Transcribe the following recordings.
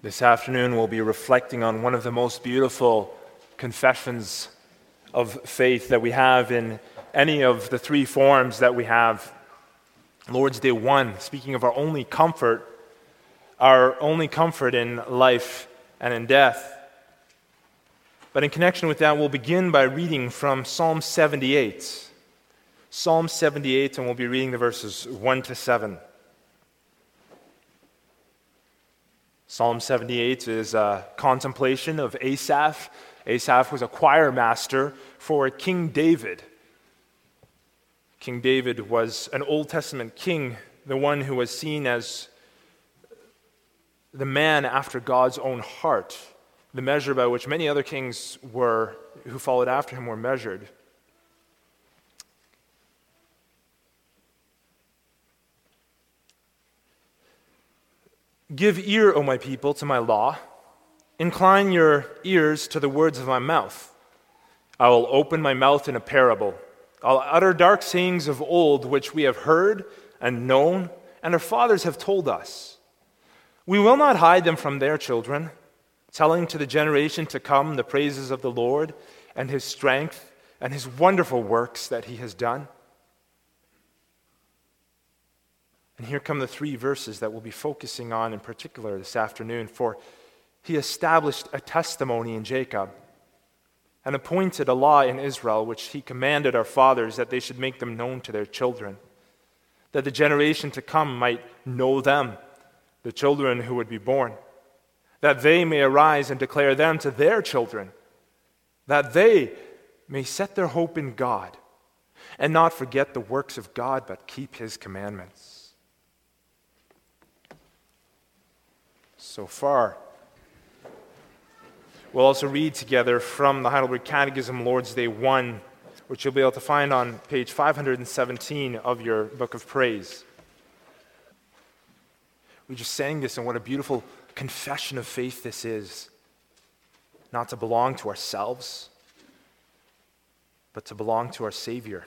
This afternoon, we'll be reflecting on one of the most beautiful confessions of faith that we have in any of the three forms that we have. Lord's Day 1, speaking of our only comfort, our only comfort in life and in death. But in connection with that, we'll begin by reading from Psalm 78. Psalm 78, and we'll be reading the verses 1 to 7. Psalm 78 is a contemplation of Asaph. Asaph was a choir master for King David. King David was an Old Testament king, the one who was seen as the man after God's own heart, the measure by which many other kings were who followed after him were measured. Give ear, O my people, to my law. Incline your ears to the words of my mouth. I will open my mouth in a parable. I'll utter dark sayings of old, which we have heard and known, and our fathers have told us. We will not hide them from their children, telling to the generation to come the praises of the Lord and his strength and his wonderful works that he has done. And here come the three verses that we'll be focusing on in particular this afternoon. For he established a testimony in Jacob and appointed a law in Israel, which he commanded our fathers that they should make them known to their children, that the generation to come might know them, the children who would be born, that they may arise and declare them to their children, that they may set their hope in God and not forget the works of God, but keep his commandments. So far. We'll also read together from the Heidelberg Catechism, Lord's Day 1, which you'll be able to find on page 517 of your book of praise. We just sang this, and what a beautiful confession of faith this is. Not to belong to ourselves, but to belong to our Savior.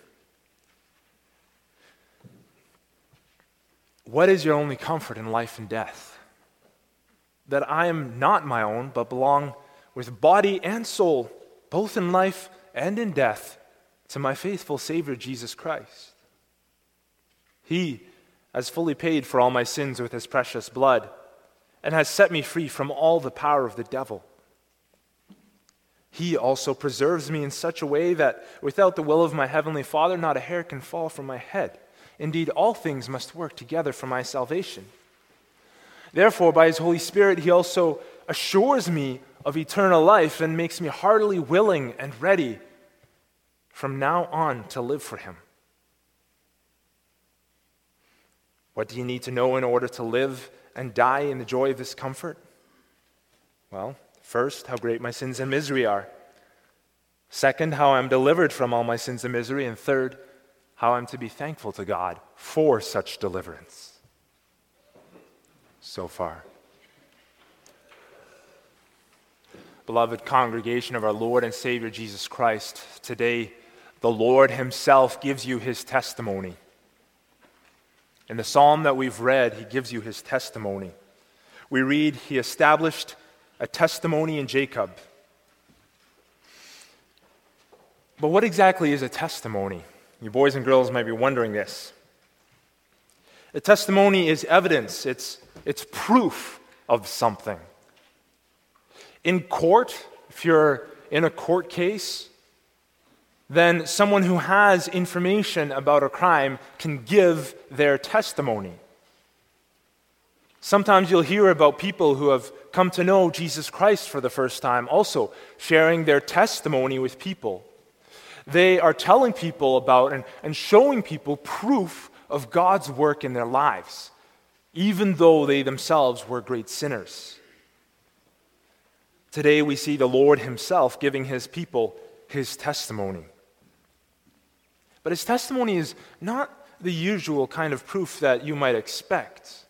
What is your only comfort in life and death? That I am not my own, but belong with body and soul, both in life and in death, to my faithful Savior Jesus Christ. He has fully paid for all my sins with his precious blood and has set me free from all the power of the devil. He also preserves me in such a way that without the will of my heavenly Father, not a hair can fall from my head. Indeed, all things must work together for my salvation. Therefore, by his Holy Spirit, he also assures me of eternal life and makes me heartily willing and ready from now on to live for him. What do you need to know in order to live and die in the joy of this comfort? Well, first, how great my sins and misery are. Second, how I'm delivered from all my sins and misery. And third, how I'm to be thankful to God for such deliverance so far. Beloved congregation of our Lord and Savior Jesus Christ, today the Lord Himself gives you His testimony. In the psalm that we've read, He gives you His testimony. We read, He established a testimony in Jacob. But what exactly is a testimony? You boys and girls might be wondering this. A testimony is evidence, it's it's proof of something. In court, if you're in a court case, then someone who has information about a crime can give their testimony. Sometimes you'll hear about people who have come to know Jesus Christ for the first time, also sharing their testimony with people. They are telling people about and, and showing people proof of God's work in their lives even though they themselves were great sinners. Today we see the Lord Himself giving His people His testimony. But His testimony is not the usual kind of proof that you might expect.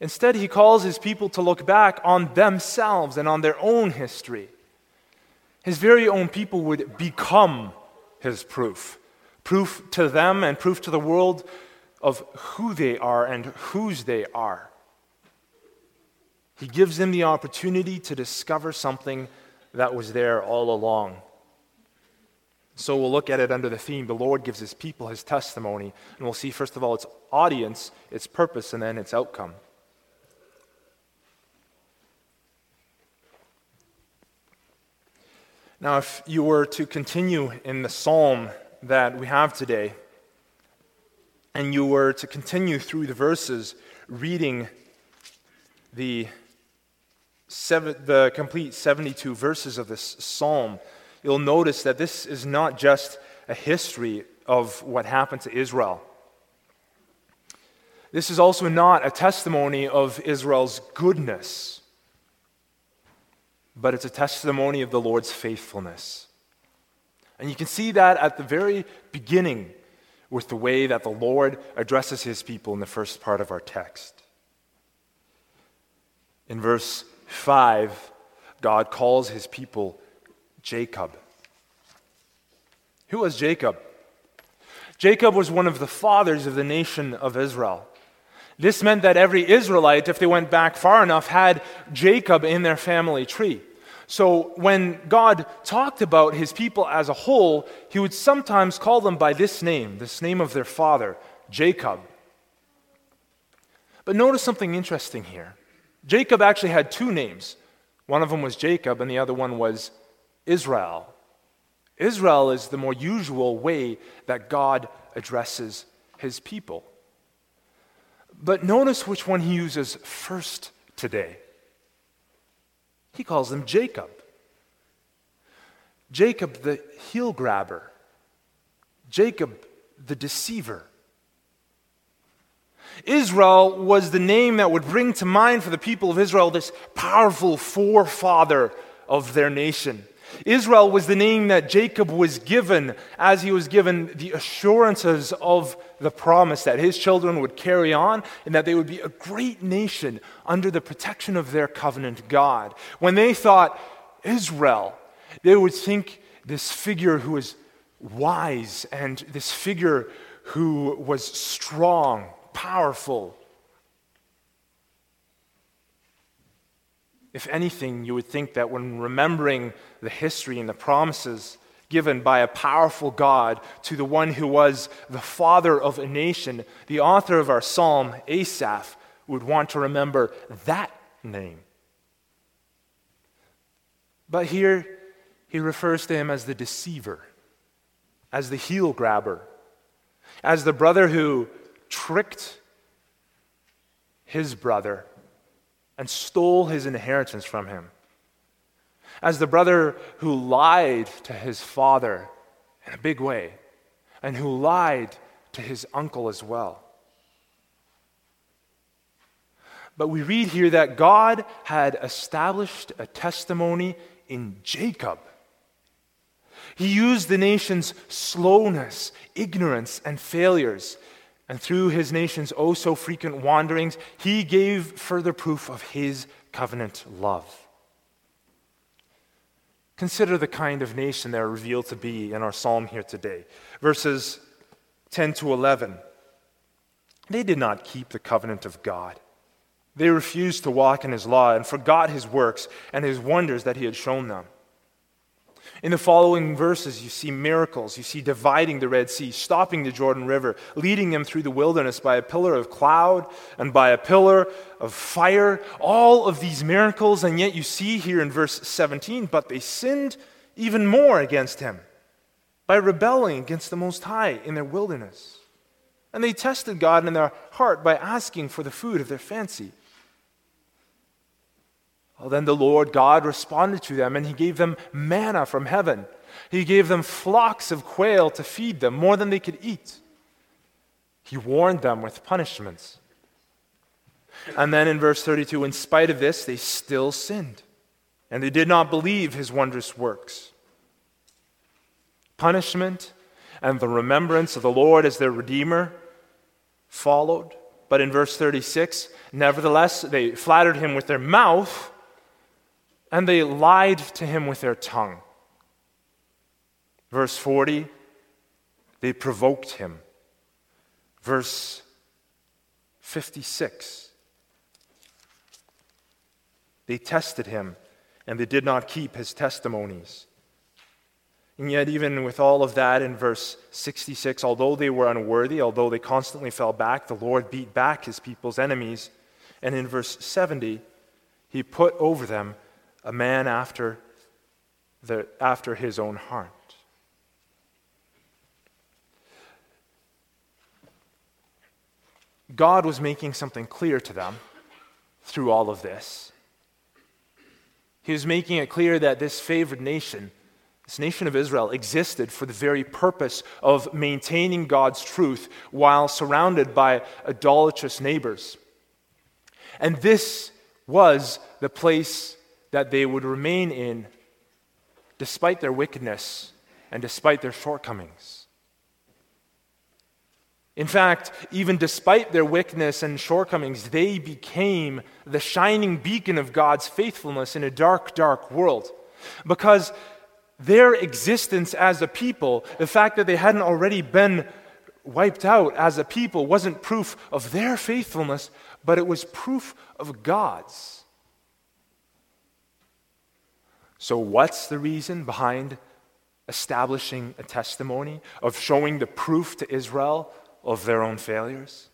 Instead, He calls His people to look back on themselves and on their own history. His very own people would become His proof proof to them and proof to the world of who they are and whose they are. He gives them the opportunity to discover something that was there all along. So we'll look at it under the theme the Lord gives his people his testimony, and we'll see, first of all, its audience, its purpose, and then its outcome. Now, if you were to continue in the psalm that we have today, and you were to continue through the verses reading the, seven, the complete 72 verses of this psalm, you'll notice that this is not just a history of what happened to Israel. This is also not a testimony of Israel's goodness but it's a testimony of the Lord's faithfulness. And you can see that at the very beginning with the way that the Lord addresses his people in the first part of our text. In verse 5, God calls his people Jacob. Who was Jacob? Jacob was one of the fathers of the nation of Israel. This meant that every Israelite, if they went back far enough, had Jacob in their family tree. So when God talked about his people as a whole, he would sometimes call them by this name, this name of their father, Jacob. But notice something interesting here. Jacob actually had two names. One of them was Jacob, and the other one was Israel. Israel is the more usual way that God addresses his people. But notice which one he uses first today. He calls him Jacob. Jacob, the heel grabber. Jacob, the deceiver. Israel was the name that would bring to mind for the people of Israel this powerful forefather of their nation. Israel was the name that Jacob was given as he was given the assurances of the promise that his children would carry on and that they would be a great nation under the protection of their covenant God. When they thought Israel, they would think this figure who was wise and this figure who was strong, powerful, If anything, you would think that when remembering the history and the promises given by a powerful God to the one who was the father of a nation, the author of our psalm, Asaph, would want to remember that name. But here, he refers to him as the deceiver, as the heel grabber, as the brother who tricked his brother and stole his inheritance from him. As the brother who lied to his father in a big way, and who lied to his uncle as well. But we read here that God had established a testimony in Jacob. He used the nation's slowness, ignorance, and failures and through his nation's oh so frequent wanderings, he gave further proof of his covenant love. Consider the kind of nation they're revealed to be in our psalm here today. Verses 10 to 11. They did not keep the covenant of God. They refused to walk in his law and forgot his works and his wonders that he had shown them. In the following verses, you see miracles. You see dividing the Red Sea, stopping the Jordan River, leading them through the wilderness by a pillar of cloud and by a pillar of fire. All of these miracles, and yet you see here in verse 17, but they sinned even more against him by rebelling against the Most High in their wilderness. And they tested God in their heart by asking for the food of their fancy. Well, then the Lord God responded to them, and he gave them manna from heaven. He gave them flocks of quail to feed them, more than they could eat. He warned them with punishments. And then in verse 32, in spite of this, they still sinned, and they did not believe his wondrous works. Punishment and the remembrance of the Lord as their Redeemer followed. But in verse 36, nevertheless, they flattered him with their mouth and they lied to him with their tongue. Verse 40, they provoked him. Verse 56, They tested him, and they did not keep his testimonies. And yet, even with all of that, in verse 66, although they were unworthy, although they constantly fell back, the Lord beat back his people's enemies. And in verse 70, he put over them a man after, the, after his own heart. God was making something clear to them through all of this. He was making it clear that this favored nation, this nation of Israel, existed for the very purpose of maintaining God's truth while surrounded by idolatrous neighbors. And this was the place that they would remain in despite their wickedness and despite their shortcomings. In fact, even despite their wickedness and shortcomings, they became the shining beacon of God's faithfulness in a dark, dark world. Because their existence as a people, the fact that they hadn't already been wiped out as a people, wasn't proof of their faithfulness, but it was proof of God's. So, what's the reason behind establishing a testimony, of showing the proof to Israel of their own failures?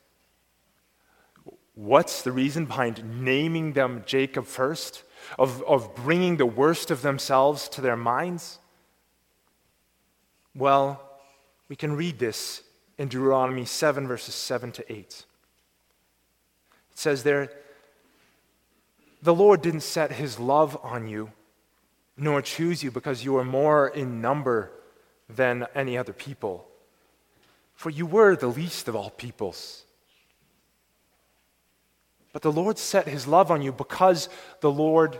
What's the reason behind naming them Jacob first, of, of bringing the worst of themselves to their minds? Well, we can read this in Deuteronomy 7, verses 7 to 8. It says there, The Lord didn't set his love on you, nor choose you because you are more in number than any other people for you were the least of all peoples. But the Lord set his love on you because the Lord,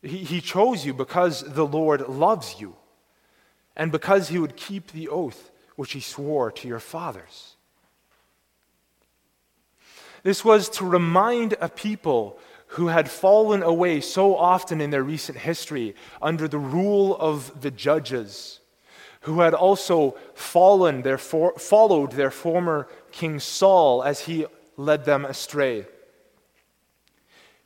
he, he chose you because the Lord loves you, and because he would keep the oath which he swore to your fathers. This was to remind a people who had fallen away so often in their recent history under the rule of the judges who had also fallen their for, followed their former king Saul as he led them astray.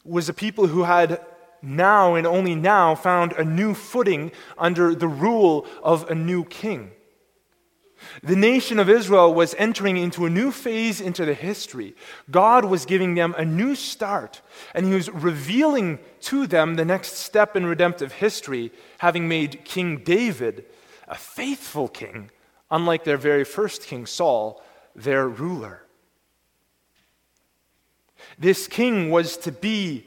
Was a people who had now and only now found a new footing under the rule of a new king. The nation of Israel was entering into a new phase into the history. God was giving them a new start, and He was revealing to them the next step in redemptive history, having made King David a faithful king, unlike their very first king, Saul, their ruler. This king was to be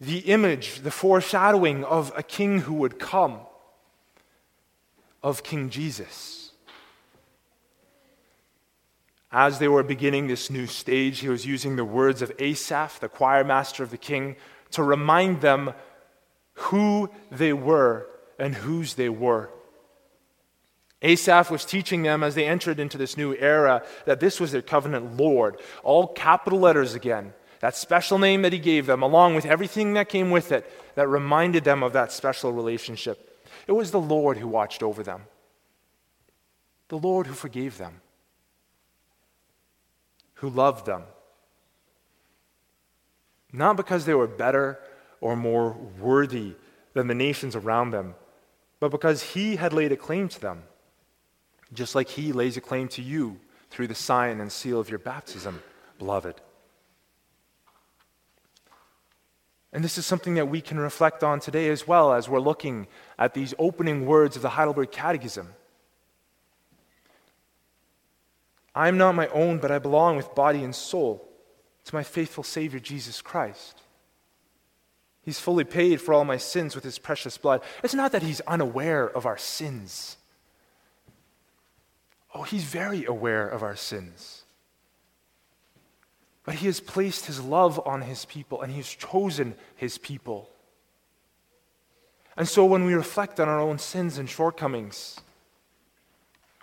the image, the foreshadowing of a king who would come, of King Jesus. As they were beginning this new stage, he was using the words of Asaph, the choir master of the king, to remind them who they were and whose they were. Asaph was teaching them as they entered into this new era that this was their covenant Lord. All capital letters again. That special name that he gave them, along with everything that came with it, that reminded them of that special relationship. It was the Lord who watched over them, the Lord who forgave them, who loved them. Not because they were better or more worthy than the nations around them, but because he had laid a claim to them just like he lays a claim to you through the sign and seal of your baptism, beloved. And this is something that we can reflect on today as well as we're looking at these opening words of the Heidelberg Catechism. I am not my own, but I belong with body and soul to my faithful Savior Jesus Christ. He's fully paid for all my sins with his precious blood. It's not that he's unaware of our sins. Oh, he's very aware of our sins. But he has placed his love on his people and he's chosen his people. And so when we reflect on our own sins and shortcomings,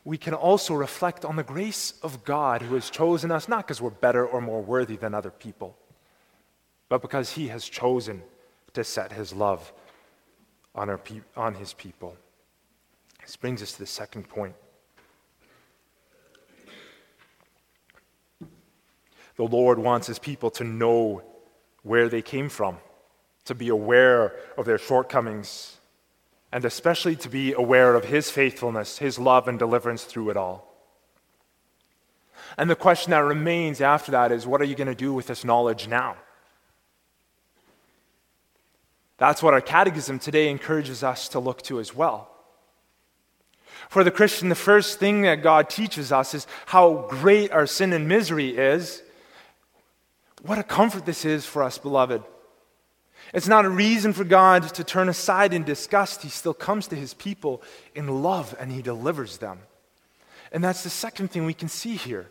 we can also reflect on the grace of God who has chosen us, not because we're better or more worthy than other people, but because he has chosen to set his love on, our pe- on his people. This brings us to the second point. The Lord wants his people to know where they came from to be aware of their shortcomings, and especially to be aware of His faithfulness, His love, and deliverance through it all. And the question that remains after that is what are you going to do with this knowledge now? That's what our catechism today encourages us to look to as well. For the Christian, the first thing that God teaches us is how great our sin and misery is. What a comfort this is for us, beloved. It's not a reason for God to turn aside in disgust. He still comes to his people in love and he delivers them. And that's the second thing we can see here.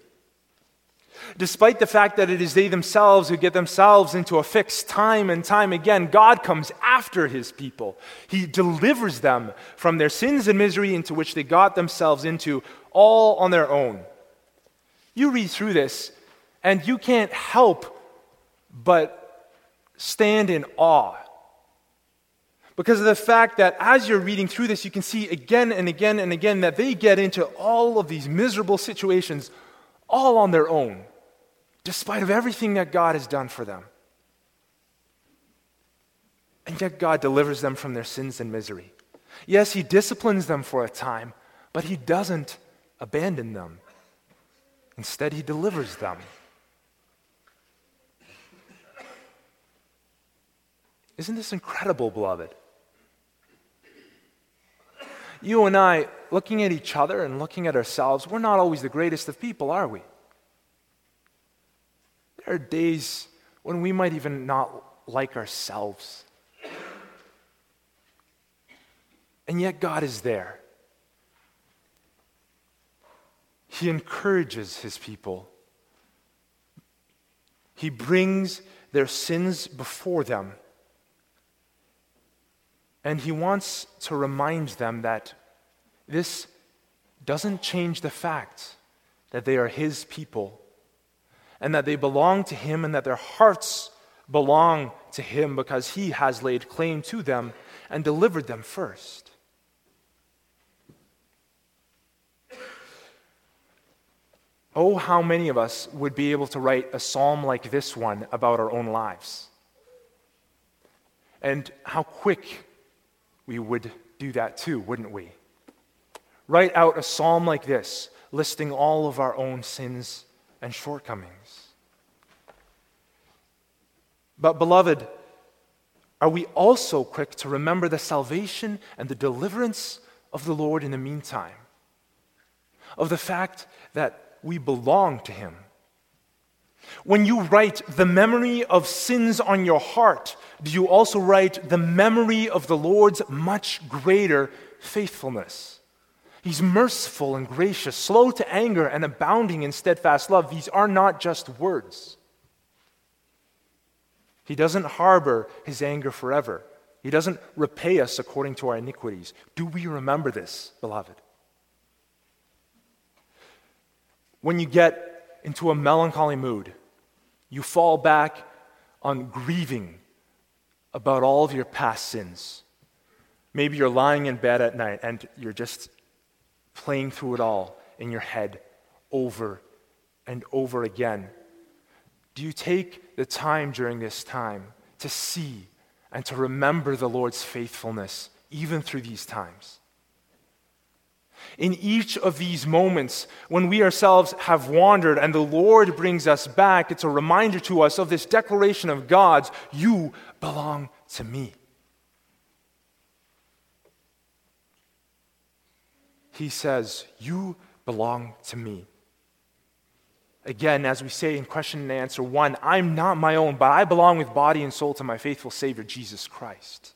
Despite the fact that it is they themselves who get themselves into a fix time and time again, God comes after his people. He delivers them from their sins and misery into which they got themselves into all on their own. You read through this, and you can't help but stand in awe. Because of the fact that as you're reading through this, you can see again and again and again that they get into all of these miserable situations all on their own, despite of everything that God has done for them. And yet God delivers them from their sins and misery. Yes, He disciplines them for a time, but He doesn't abandon them. Instead, He delivers them. Isn't this incredible, beloved? You and I, looking at each other and looking at ourselves, we're not always the greatest of people, are we? There are days when we might even not like ourselves. And yet, God is there. He encourages his people. He brings their sins before them and he wants to remind them that this doesn't change the fact that they are his people and that they belong to him and that their hearts belong to him because he has laid claim to them and delivered them first. Oh, how many of us would be able to write a psalm like this one about our own lives? And how quick we would do that too, wouldn't we? Write out a psalm like this, listing all of our own sins and shortcomings. But, beloved, are we also quick to remember the salvation and the deliverance of the Lord in the meantime? Of the fact that we belong to Him when you write the memory of sins on your heart, do you also write the memory of the Lord's much greater faithfulness? He's merciful and gracious, slow to anger, and abounding in steadfast love. These are not just words. He doesn't harbor his anger forever. He doesn't repay us according to our iniquities. Do we remember this, beloved? When you get into a melancholy mood, you fall back on grieving about all of your past sins. Maybe you're lying in bed at night and you're just playing through it all in your head over and over again. Do you take the time during this time to see and to remember the Lord's faithfulness even through these times? In each of these moments, when we ourselves have wandered and the Lord brings us back, it's a reminder to us of this declaration of God's You belong to me. He says, You belong to me. Again, as we say in question and answer one, I'm not my own, but I belong with body and soul to my faithful Savior, Jesus Christ.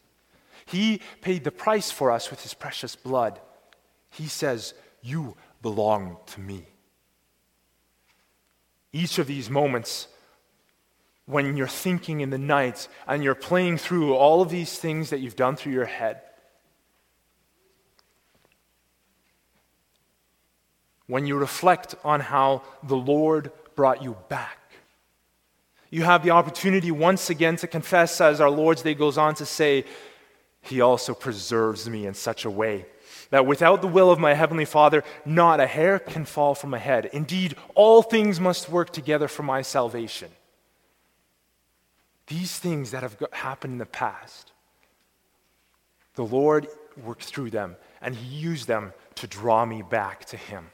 He paid the price for us with his precious blood. He says, You belong to me. Each of these moments, when you're thinking in the night and you're playing through all of these things that you've done through your head, when you reflect on how the Lord brought you back, you have the opportunity once again to confess, as our Lord's Day goes on to say, He also preserves me in such a way that without the will of my heavenly Father, not a hair can fall from my head. Indeed, all things must work together for my salvation. these things that have happened in the past, the Lord worked through them and He used them to draw me back to Him.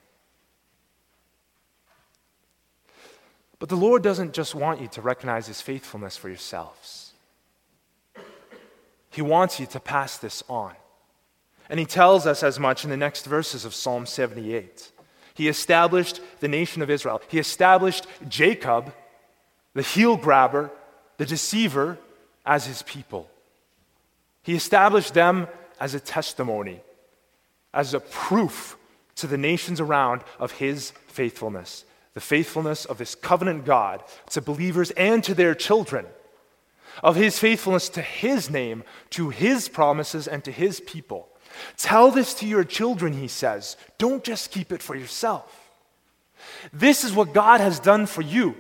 But the Lord doesn't just want you to recognize His faithfulness for yourselves, He wants you to pass this on. And He tells us as much in the next verses of Psalm 78. He established the nation of Israel, He established Jacob, the heel grabber, the deceiver, as His people. He established them as a testimony, as a proof to the nations around of His faithfulness the faithfulness of this covenant God to believers and to their children, of his faithfulness to his name, to his promises, and to his people. Tell this to your children, he says. Don't just keep it for yourself. This is what God has done for you,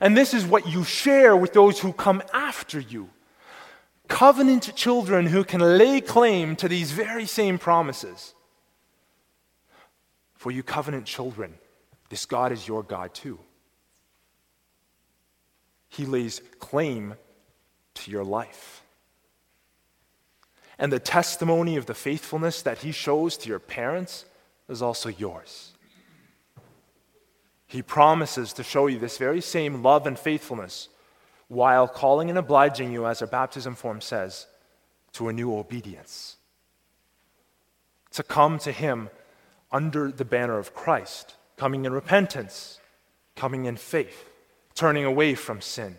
and this is what you share with those who come after you. Covenant children who can lay claim to these very same promises. For you, covenant children, this God is your God too. He lays claim to your life. And the testimony of the faithfulness that he shows to your parents is also yours. He promises to show you this very same love and faithfulness while calling and obliging you, as our baptism form says, to a new obedience. To come to him under the banner of Christ coming in repentance, coming in faith, turning away from sin.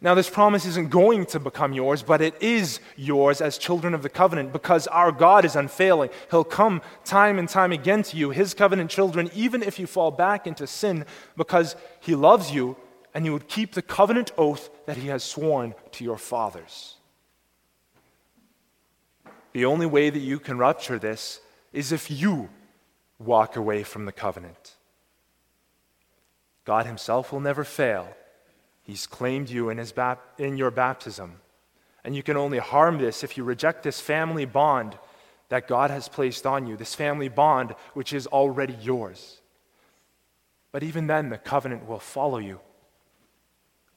Now, this promise isn't going to become yours, but it is yours as children of the covenant because our God is unfailing. He'll come time and time again to you, His covenant children, even if you fall back into sin, because He loves you and you would keep the covenant oath that He has sworn to your fathers. The only way that you can rupture this is if you walk away from the covenant. God Himself will never fail. He's claimed you in, his bap- in your baptism. And you can only harm this if you reject this family bond that God has placed on you, this family bond which is already yours. But even then, the covenant will follow you,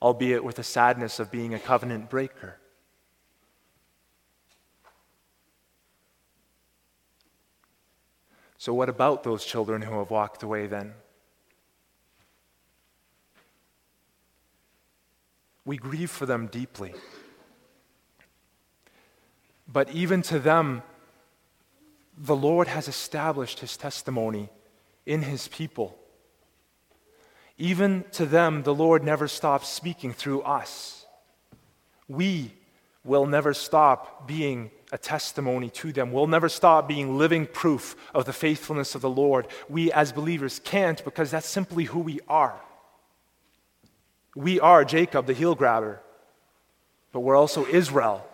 albeit with the sadness of being a covenant breaker. So, what about those children who have walked away then? We grieve for them deeply. But even to them, the Lord has established his testimony in his people. Even to them, the Lord never stops speaking through us. We will never stop being a testimony to them. We'll never stop being living proof of the faithfulness of the Lord. We as believers can't because that's simply who we are. We are Jacob, the heel grabber, but we're also Israel,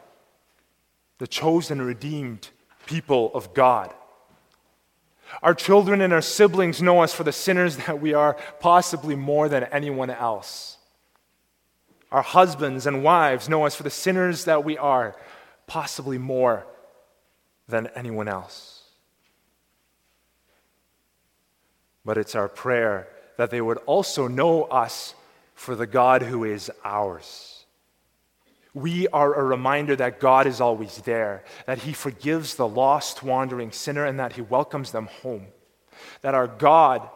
the chosen, redeemed people of God. Our children and our siblings know us for the sinners that we are, possibly more than anyone else. Our husbands and wives know us for the sinners that we are, possibly more than anyone else. But it's our prayer that they would also know us for the God who is ours. We are a reminder that God is always there, that He forgives the lost, wandering sinner, and that He welcomes them home. That our God,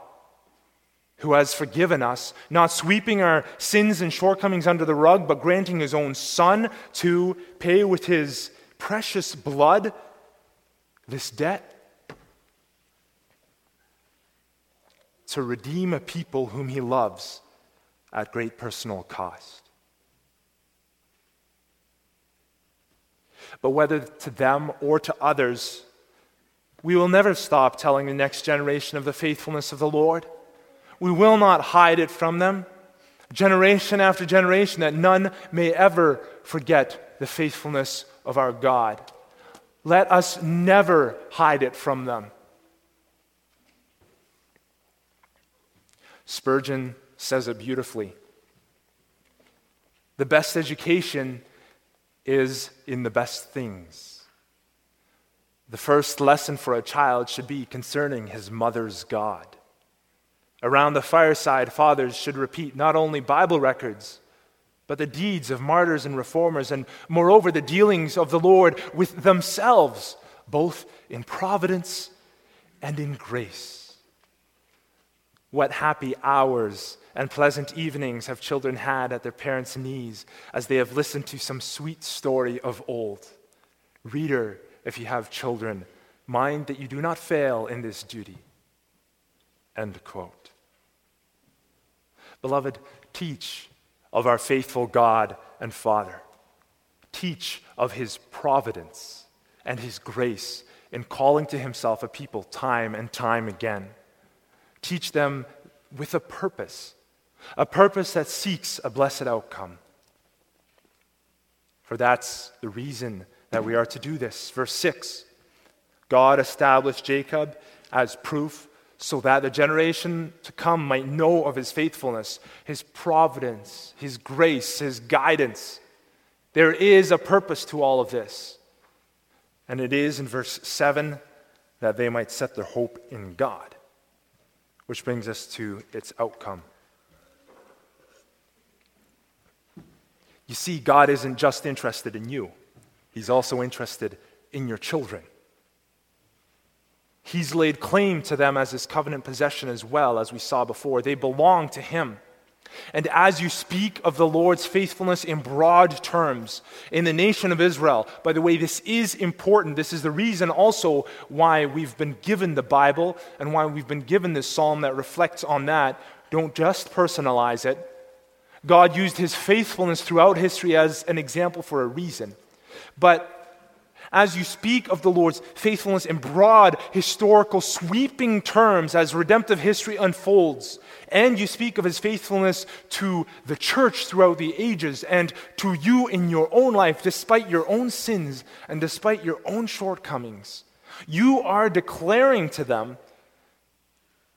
who has forgiven us, not sweeping our sins and shortcomings under the rug, but granting His own Son to pay with His precious blood this debt to redeem a people whom he loves at great personal cost. But whether to them or to others, we will never stop telling the next generation of the faithfulness of the Lord. We will not hide it from them, generation after generation, that none may ever forget the faithfulness of our God. Let us never hide it from them. Spurgeon says it beautifully. The best education is in the best things. The first lesson for a child should be concerning his mother's God. Around the fireside, fathers should repeat not only Bible records, but the deeds of martyrs and reformers, and moreover, the dealings of the Lord with themselves, both in providence and in grace. What happy hours and pleasant evenings have children had at their parents' knees as they have listened to some sweet story of old. Reader, if you have children, mind that you do not fail in this duty. End quote. Beloved, teach of our faithful God and Father. Teach of his providence and his grace in calling to himself a people time and time again. Teach them with a purpose, a purpose that seeks a blessed outcome. For that's the reason that we are to do this. Verse 6 God established Jacob as proof so that the generation to come might know of his faithfulness, his providence, his grace, his guidance. There is a purpose to all of this. And it is in verse 7 that they might set their hope in God, which brings us to its outcome. You see, God isn't just interested in you, He's also interested in your children. He's laid claim to them as his covenant possession as well, as we saw before. They belong to him. And as you speak of the Lord's faithfulness in broad terms in the nation of Israel, by the way, this is important. This is the reason also why we've been given the Bible and why we've been given this psalm that reflects on that. Don't just personalize it. God used his faithfulness throughout history as an example for a reason. But as you speak of the Lord's faithfulness in broad, historical, sweeping terms as redemptive history unfolds, and you speak of his faithfulness to the church throughout the ages and to you in your own life, despite your own sins and despite your own shortcomings, you are declaring to them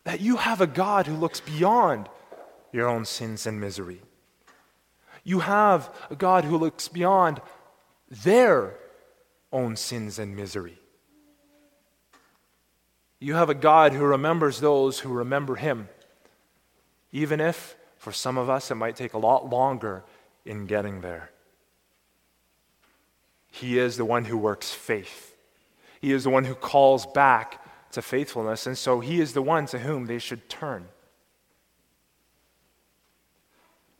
that you have a God who looks beyond your own sins and misery. You have a God who looks beyond their own sins and misery. You have a God who remembers those who remember Him, even if, for some of us, it might take a lot longer in getting there. He is the one who works faith. He is the one who calls back to faithfulness, and so He is the one to whom they should turn.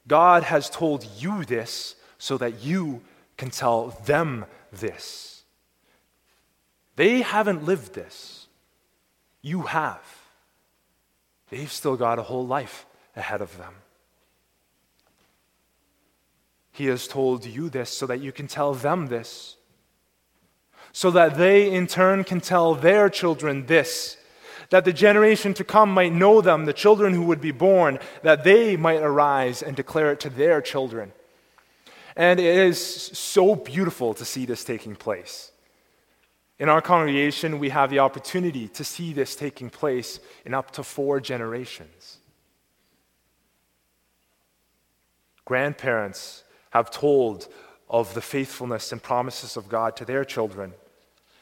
God has told you this so that you can tell them this. They haven't lived this. You have. They've still got a whole life ahead of them. He has told you this so that you can tell them this, so that they in turn can tell their children this, that the generation to come might know them, the children who would be born, that they might arise and declare it to their children. And it is so beautiful to see this taking place. In our congregation, we have the opportunity to see this taking place in up to four generations. Grandparents have told of the faithfulness and promises of God to their children,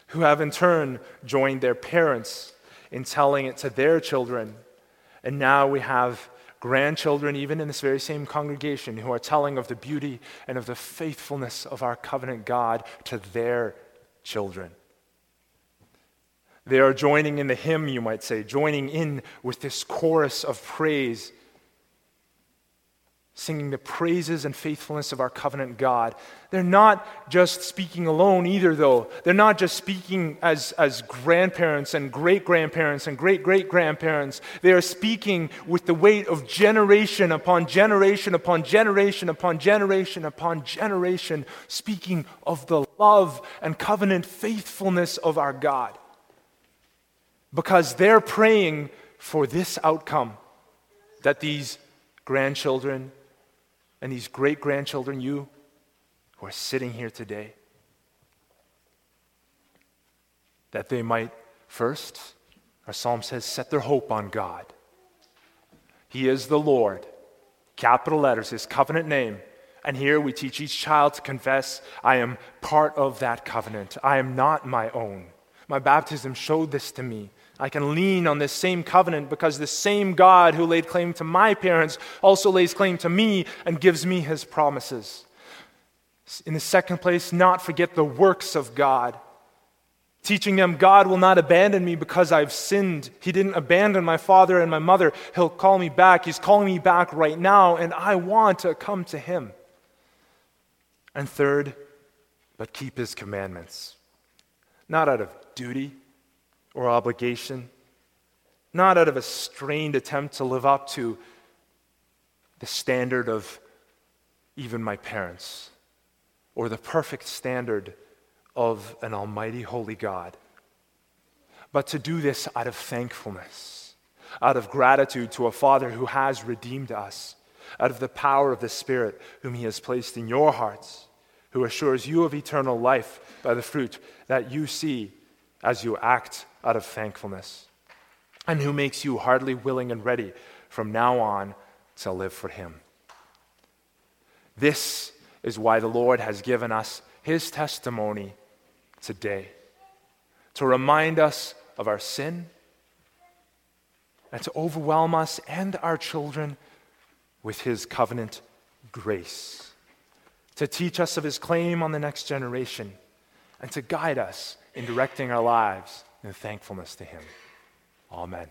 who have in turn joined their parents in telling it to their children. And now we have grandchildren, even in this very same congregation, who are telling of the beauty and of the faithfulness of our covenant God to their children. They are joining in the hymn, you might say, joining in with this chorus of praise, singing the praises and faithfulness of our covenant God. They're not just speaking alone either, though. They're not just speaking as, as grandparents and great grandparents and great great grandparents. They are speaking with the weight of generation upon generation upon generation upon generation upon generation, speaking of the love and covenant faithfulness of our God because they're praying for this outcome that these grandchildren and these great grandchildren, you who are sitting here today, that they might first, our psalm says, set their hope on God. He is the Lord, capital letters, his covenant name. And here we teach each child to confess, I am part of that covenant. I am not my own. My baptism showed this to me. I can lean on this same covenant because the same God who laid claim to my parents also lays claim to me and gives me his promises. In the second place, not forget the works of God. Teaching them God will not abandon me because I've sinned. He didn't abandon my father and my mother. He'll call me back. He's calling me back right now, and I want to come to Him. And third, but keep His commandments. Not out of duty or obligation, not out of a strained attempt to live up to the standard of even my parents or the perfect standard of an almighty holy God, but to do this out of thankfulness, out of gratitude to a Father who has redeemed us, out of the power of the Spirit whom He has placed in your hearts, who assures you of eternal life by the fruit that you see as you act out of thankfulness, and who makes you heartily willing and ready from now on to live for Him. This is why the Lord has given us His testimony today to remind us of our sin and to overwhelm us and our children with His covenant grace, to teach us of His claim on the next generation, and to guide us in directing our lives in thankfulness to Him. Amen.